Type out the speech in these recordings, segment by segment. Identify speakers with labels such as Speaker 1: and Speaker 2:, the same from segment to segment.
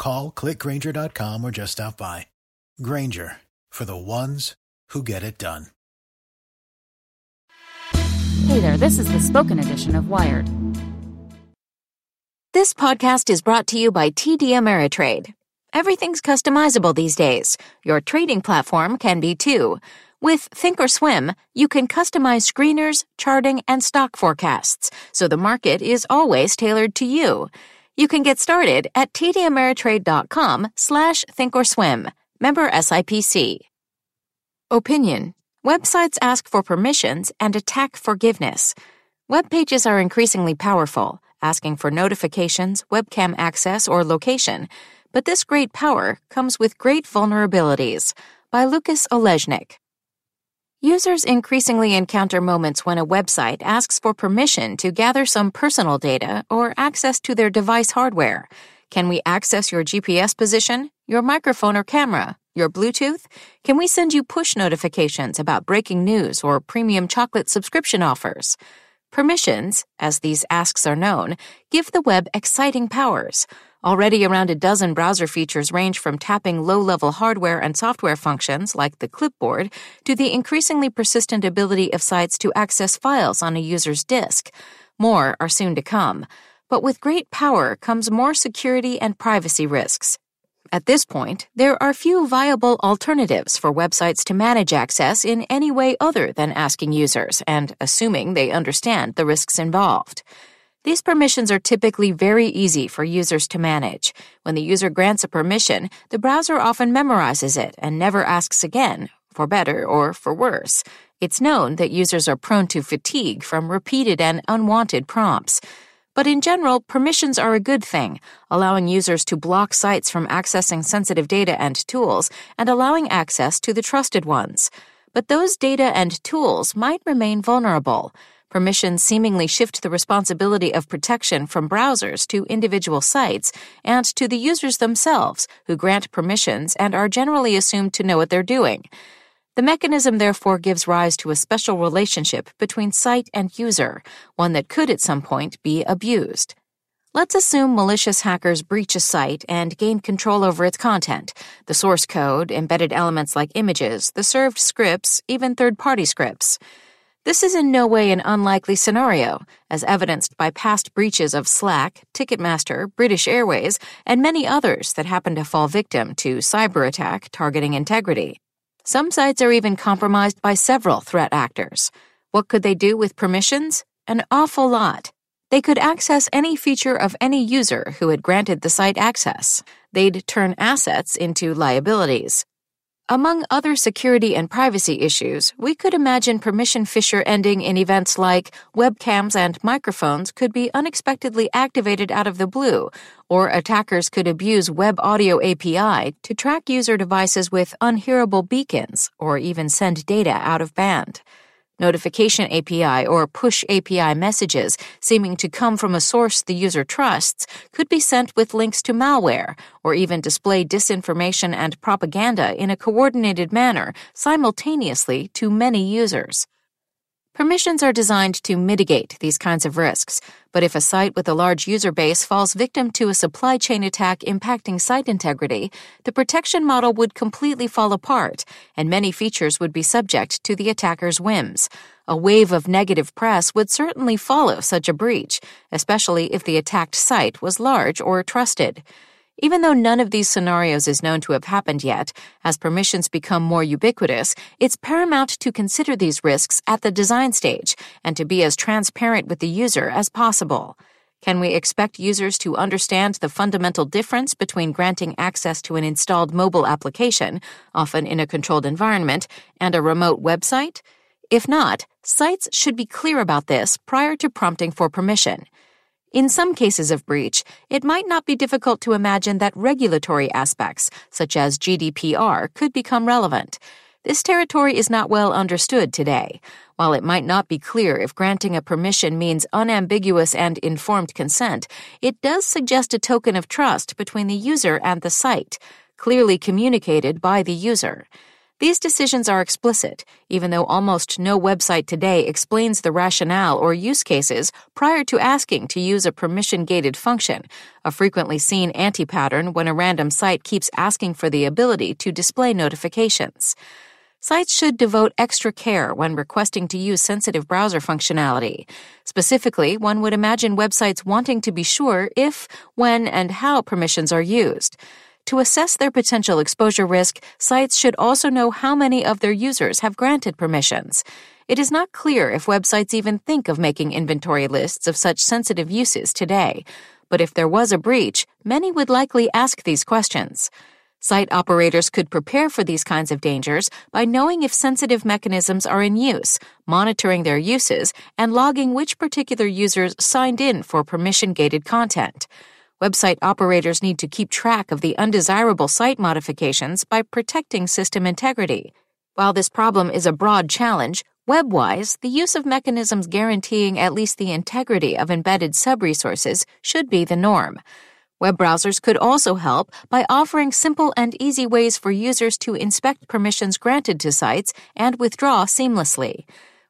Speaker 1: Call clickgrainger.com or just stop by. Grainger for the ones who get it done.
Speaker 2: Hey there, this is the spoken edition of Wired.
Speaker 3: This podcast is brought to you by TD Ameritrade. Everything's customizable these days. Your trading platform can be too. With Thinkorswim, you can customize screeners, charting, and stock forecasts, so the market is always tailored to you. You can get started at tdameritrade.com slash thinkorswim. Member SIPC. Opinion. Websites ask for permissions and attack forgiveness. Web pages are increasingly powerful, asking for notifications, webcam access, or location. But this great power comes with great vulnerabilities. By Lukasz Olejnik. Users increasingly encounter moments when a website asks for permission to gather some personal data or access to their device hardware. Can we access your GPS position, your microphone or camera, your Bluetooth? Can we send you push notifications about breaking news or premium chocolate subscription offers? Permissions, as these asks are known, give the web exciting powers. Already around a dozen browser features range from tapping low level hardware and software functions like the clipboard to the increasingly persistent ability of sites to access files on a user's disk. More are soon to come. But with great power comes more security and privacy risks. At this point, there are few viable alternatives for websites to manage access in any way other than asking users and assuming they understand the risks involved. These permissions are typically very easy for users to manage. When the user grants a permission, the browser often memorizes it and never asks again, for better or for worse. It's known that users are prone to fatigue from repeated and unwanted prompts. But in general, permissions are a good thing, allowing users to block sites from accessing sensitive data and tools and allowing access to the trusted ones. But those data and tools might remain vulnerable. Permissions seemingly shift the responsibility of protection from browsers to individual sites and to the users themselves, who grant permissions and are generally assumed to know what they're doing. The mechanism therefore gives rise to a special relationship between site and user, one that could at some point be abused. Let's assume malicious hackers breach a site and gain control over its content the source code, embedded elements like images, the served scripts, even third party scripts. This is in no way an unlikely scenario, as evidenced by past breaches of Slack, Ticketmaster, British Airways, and many others that happen to fall victim to cyber attack targeting integrity. Some sites are even compromised by several threat actors. What could they do with permissions? An awful lot. They could access any feature of any user who had granted the site access. They'd turn assets into liabilities. Among other security and privacy issues, we could imagine permission fissure ending in events like webcams and microphones could be unexpectedly activated out of the blue, or attackers could abuse Web Audio API to track user devices with unhearable beacons, or even send data out of band notification API, or push API messages seeming to come from a source the user trusts could be sent with links to malware, or even display disinformation and propaganda in a coordinated manner simultaneously to many users. Permissions are designed to mitigate these kinds of risks, but if a site with a large user base falls victim to a supply chain attack impacting site integrity, the protection model would completely fall apart, and many features would be subject to the attacker's whims. A wave of negative press would certainly follow such a breach, especially if the attacked site was large or trusted. Even though none of these scenarios is known to have happened yet, as permissions become more ubiquitous, it's paramount to consider these risks at the design stage and to be as transparent with the user as possible. Can we expect users to understand the fundamental difference between granting access to an installed mobile application, often in a controlled environment, and a remote website? If not, sites should be clear about this prior to prompting for permission. In some cases of breach, it might not be difficult to imagine that regulatory aspects, such as GDPR, could become relevant. This territory is not well understood today. While it might not be clear if granting a permission means unambiguous and informed consent, it does suggest a token of trust between the user and the site, clearly communicated by the user. These decisions are explicit, even though almost no website today explains the rationale or use cases prior to asking to use a permission gated function, a frequently seen anti pattern when a random site keeps asking for the ability to display notifications. Sites should devote extra care when requesting to use sensitive browser functionality. Specifically, one would imagine websites wanting to be sure if, when, and how permissions are used. To assess their potential exposure risk, sites should also know how many of their users have granted permissions. It is not clear if websites even think of making inventory lists of such sensitive uses today. But if there was a breach, many would likely ask these questions. Site operators could prepare for these kinds of dangers by knowing if sensitive mechanisms are in use, monitoring their uses, and logging which particular users signed in for permission gated content. Website operators need to keep track of the undesirable site modifications by protecting system integrity. While this problem is a broad challenge, WebWise, the use of mechanisms guaranteeing at least the integrity of embedded sub-resources should be the norm. Web browsers could also help by offering simple and easy ways for users to inspect permissions granted to sites and withdraw seamlessly.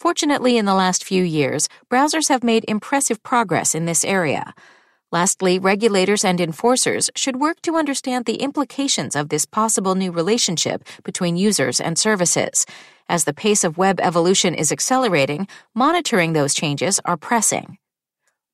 Speaker 3: Fortunately, in the last few years, browsers have made impressive progress in this area. Lastly, regulators and enforcers should work to understand the implications of this possible new relationship between users and services. As the pace of web evolution is accelerating, monitoring those changes are pressing.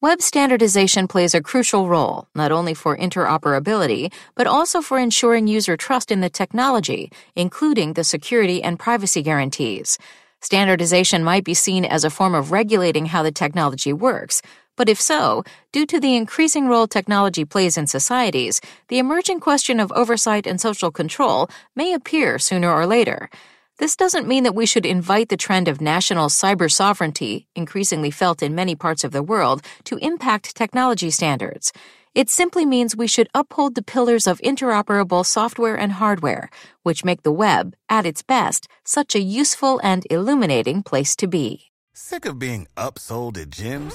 Speaker 3: Web standardization plays a crucial role, not only for interoperability, but also for ensuring user trust in the technology, including the security and privacy guarantees. Standardization might be seen as a form of regulating how the technology works, but if so, due to the increasing role technology plays in societies, the emerging question of oversight and social control may appear sooner or later. This doesn't mean that we should invite the trend of national cyber sovereignty, increasingly felt in many parts of the world, to impact technology standards. It simply means we should uphold the pillars of interoperable software and hardware, which make the web, at its best, such a useful and illuminating place to be.
Speaker 4: Sick of being upsold at gyms?